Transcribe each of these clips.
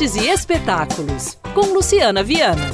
E Espetáculos, com Luciana Viana.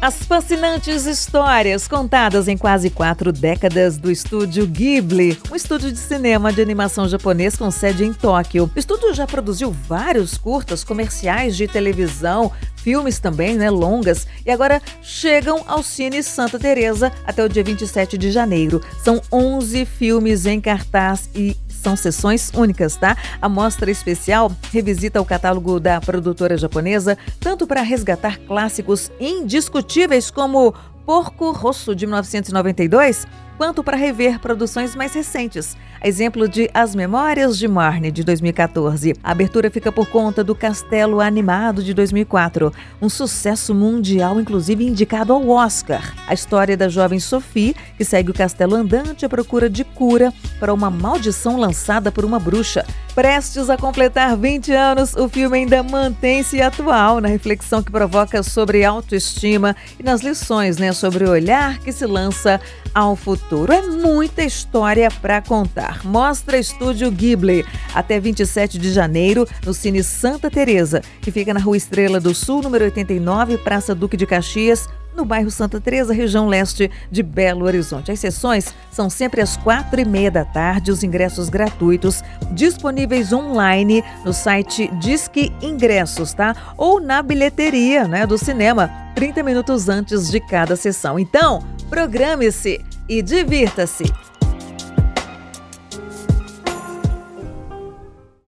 As fascinantes histórias contadas em quase quatro décadas do estúdio Ghibli, um estúdio de cinema de animação japonês com sede em Tóquio. O estúdio já produziu vários curtas comerciais de televisão, filmes também, né, longas, e agora chegam ao Cine Santa Teresa até o dia 27 de janeiro. São 11 filmes em cartaz e são sessões únicas, tá? A mostra especial revisita o catálogo da produtora japonesa, tanto para resgatar clássicos indiscutíveis como Porco Rosso de 1992, quanto para rever produções mais recentes, a exemplo de As Memórias de Marne, de 2014. A abertura fica por conta do Castelo Animado, de 2004, um sucesso mundial, inclusive indicado ao Oscar. A história da jovem Sophie, que segue o castelo andante à procura de cura para uma maldição lançada por uma bruxa. Prestes a completar 20 anos, o filme ainda mantém-se atual na reflexão que provoca sobre autoestima e nas lições né, sobre o olhar que se lança ao futuro. É muita história para contar. Mostra Estúdio Ghibli até 27 de janeiro no Cine Santa Teresa, que fica na Rua Estrela do Sul, número 89, Praça Duque de Caxias, no bairro Santa Teresa, região leste de Belo Horizonte. As sessões são sempre às quatro e meia da tarde, os ingressos gratuitos disponíveis online no site Disque Ingressos, tá? Ou na bilheteria né, do cinema, 30 minutos antes de cada sessão. Então, programe-se e divirta-se!